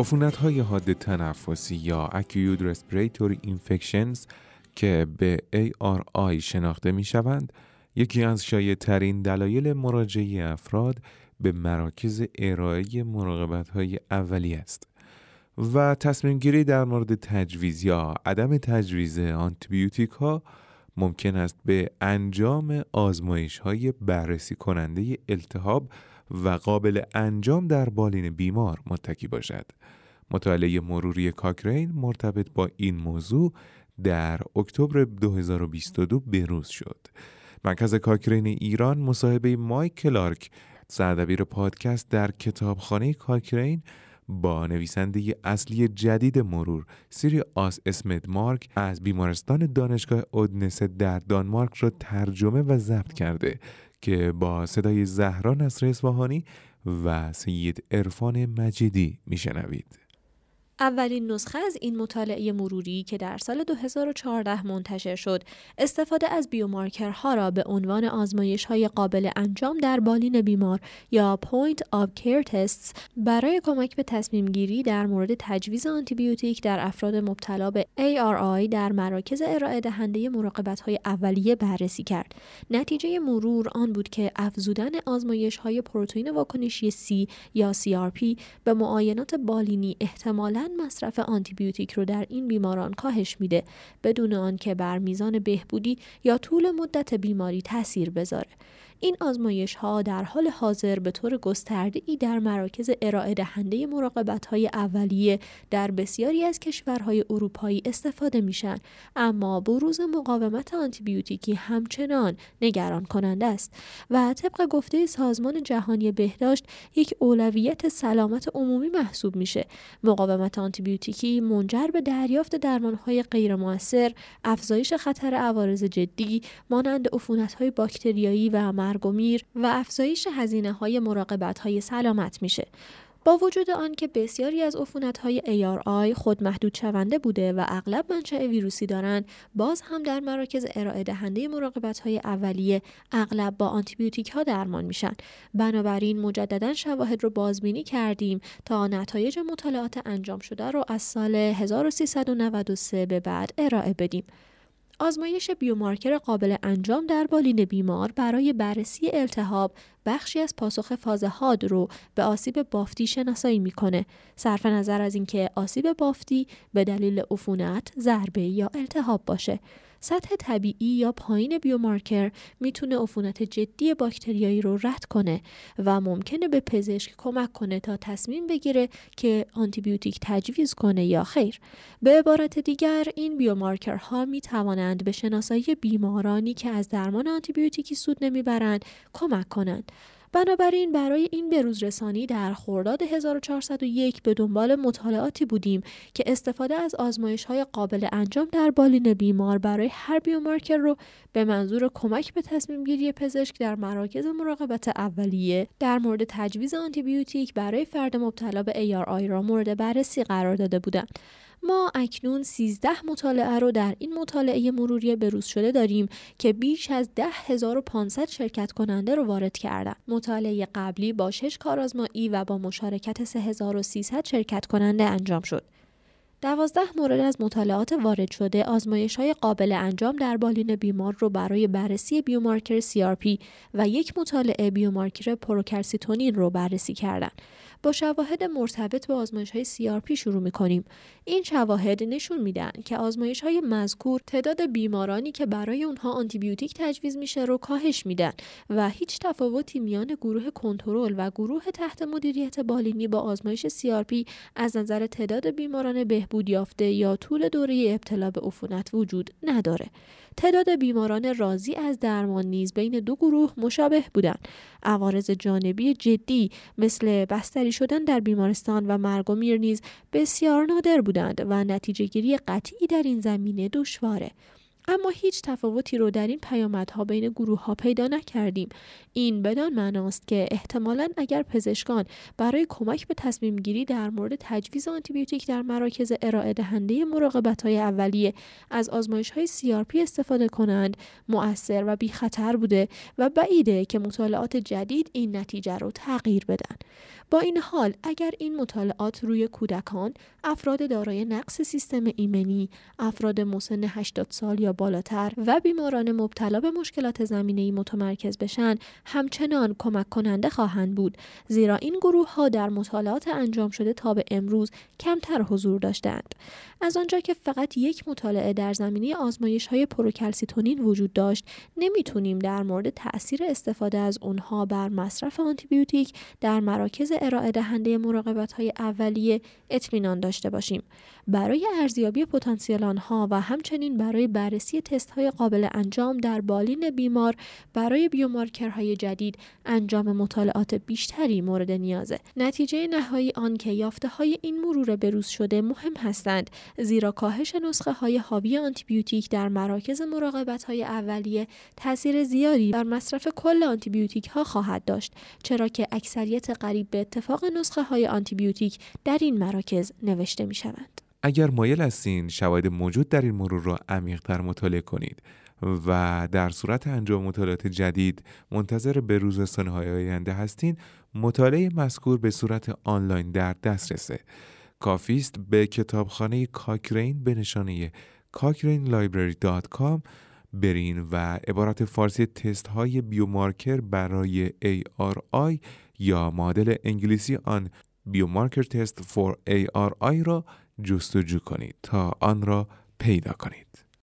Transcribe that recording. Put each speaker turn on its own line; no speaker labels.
عفونت های حاد تنفسی یا Acute Respiratory Infections که به ARI شناخته می شوند یکی از شایع ترین دلایل مراجعه افراد به مراکز ارائه مراقبت های اولی است و تصمیم گیری در مورد تجویز یا عدم تجویز آنتیبیوتیک ها ممکن است به انجام آزمایش های بررسی کننده التهاب و قابل انجام در بالین بیمار متکی باشد. مطالعه مروری کاکرین مرتبط با این موضوع در اکتبر 2022 بروز شد. مرکز کاکرین ایران مصاحبه مایک کلارک سردبیر پادکست در کتابخانه کاکرین با نویسنده اصلی جدید مرور سیری آس اسمت مارک از بیمارستان دانشگاه اودنسه در دانمارک را ترجمه و ضبط کرده که با صدای زهرا نصر اصفهانی و سید عرفان مجیدی میشنوید.
اولین نسخه از این مطالعه مروری که در سال 2014 منتشر شد استفاده از بیومارکرها را به عنوان آزمایش های قابل انجام در بالین بیمار یا Point of Care Tests برای کمک به تصمیم گیری در مورد تجویز آنتیبیوتیک در افراد مبتلا به ARI در مراکز ارائه دهنده مراقبت های اولیه بررسی کرد. نتیجه مرور آن بود که افزودن آزمایش های پروتئین واکنشی C یا CRP به معاینات بالینی احتمالاً مصرف آنتیبیوتیک رو در این بیماران کاهش میده بدون آنکه بر میزان بهبودی یا طول مدت بیماری تاثیر بذاره. این آزمایش ها در حال حاضر به طور گسترده ای در مراکز ارائه دهنده مراقبت های اولیه در بسیاری از کشورهای اروپایی استفاده میشن. اما بروز مقاومت آنتیبیوتیکی همچنان نگران کننده است و طبق گفته سازمان جهانی بهداشت یک اولویت سلامت عمومی محسوب میشه. مقاومت آنتیبیوتیکی منجر به دریافت درمانهای غیرمؤثر افزایش خطر عوارض جدی مانند های باکتریایی و مرگ و میر و افزایش هزینه های مراقبت های سلامت میشه. با وجود آنکه بسیاری از عفونت های ARI خود محدود شونده بوده و اغلب منشأ ویروسی دارند باز هم در مراکز ارائه دهنده مراقبت های اولیه اغلب با آنتیبیوتیک ها درمان میشن بنابراین مجددا شواهد رو بازبینی کردیم تا نتایج مطالعات انجام شده رو از سال 1393 به بعد ارائه بدیم آزمایش بیومارکر قابل انجام در بالین بیمار برای بررسی التهاب بخشی از پاسخ فاز حاد رو به آسیب بافتی شناسایی می‌کنه. صرف نظر از اینکه آسیب بافتی به دلیل عفونت، ضربه یا التهاب باشه. سطح طبیعی یا پایین بیومارکر می‌تونه عفونت جدی باکتریایی رو رد کنه و ممکنه به پزشک کمک کنه تا تصمیم بگیره که آنتیبیوتیک تجویز کنه یا خیر. به عبارت دیگر این بیومارکرها می توانند به شناسایی بیمارانی که از درمان آنتیبیوتیکی سود نمی‌برند کمک کنند. بنابراین برای این بروز رسانی در خرداد 1401 به دنبال مطالعاتی بودیم که استفاده از آزمایش های قابل انجام در بالین بیمار برای هر بیومارکر رو به منظور کمک به تصمیم گیری پزشک در مراکز مراقبت اولیه در مورد تجویز آنتیبیوتیک برای فرد مبتلا به ARI را مورد بررسی قرار داده بودند. ما اکنون 13 مطالعه رو در این مطالعه مروری بروز شده داریم که بیش از 10500 شرکت کننده رو وارد کردن. مطالعه قبلی با 6 کارآزمایی و با مشارکت 3300 شرکت کننده انجام شد. دوازده مورد از مطالعات وارد شده آزمایش های قابل انجام در بالین بیمار رو برای بررسی بیومارکر CRP و یک مطالعه بیومارکر پروکرسیتونین رو بررسی کردند. با شواهد مرتبط به آزمایش های CRP شروع می کنیم. این شواهد نشون میدن که آزمایش های مذکور تعداد بیمارانی که برای اونها آنتیبیوتیک تجویز میشه رو کاهش میدن و هیچ تفاوتی میان گروه کنترل و گروه تحت مدیریت بالینی با آزمایش CRP از نظر تعداد بیماران بهبود یافته یا طول دوره ابتلا به عفونت وجود نداره. تعداد بیماران راضی از درمان نیز بین دو گروه مشابه بودند عوارض جانبی جدی مثل بستری شدن در بیمارستان و مرگ و میر نیز بسیار نادر بودند و نتیجه گیری قطعی در این زمینه دشواره. اما هیچ تفاوتی رو در این پیامدها بین گروه ها پیدا نکردیم. این بدان معناست که احتمالا اگر پزشکان برای کمک به تصمیم گیری در مورد تجویز آنتیبیوتیک در مراکز ارائه دهنده مراقبت های اولیه از آزمایش های CRP استفاده کنند مؤثر و بی خطر بوده و بعیده که مطالعات جدید این نتیجه رو تغییر بدن. با این حال اگر این مطالعات روی کودکان، افراد دارای نقص سیستم ایمنی، افراد مسن 80 سال یا بالاتر و بیماران مبتلا به مشکلات زمینه متمرکز بشن، همچنان کمک کننده خواهند بود زیرا این گروه ها در مطالعات انجام شده تا به امروز کمتر حضور داشتند. از آنجا که فقط یک مطالعه در زمینه آزمایش های پروکلسیتونین وجود داشت، نمی‌تونیم در مورد تاثیر استفاده از اونها بر مصرف آنتیبیوتیک در مراکز ارائه دهنده مراقبت های اولیه اطمینان داشته باشیم. برای ارزیابی پتانسیل آنها و همچنین برای بررسی تست های قابل انجام در بالین بیمار برای بیومارکرهای جدید انجام مطالعات بیشتری مورد نیازه. نتیجه نهایی آن که یافته های این مرور بروز شده مهم هستند زیرا کاهش نسخه های حاوی آنتیبیوتیک در مراکز مراقبت های اولیه تاثیر زیادی بر مصرف کل آنتیبیوتیک ها خواهد داشت چرا که اکثریت قریب به اتفاق نسخه های آنتیبیوتیک در این مراکز نوشته می شوند.
اگر مایل هستین شواهد موجود در این مرور را عمیقتر مطالعه کنید و در صورت انجام مطالعات جدید منتظر به روزرسانی های آینده هستین مطالعه مذکور به صورت آنلاین در دسترسه. کافیست به کتابخانه کاکرین به نشانه cochranelibrary.com برین و عبارت فارسی تست های بیومارکر برای ARI یا مدل انگلیسی آن biomarker test for ARI را جستجو کنید تا آن را پیدا کنید.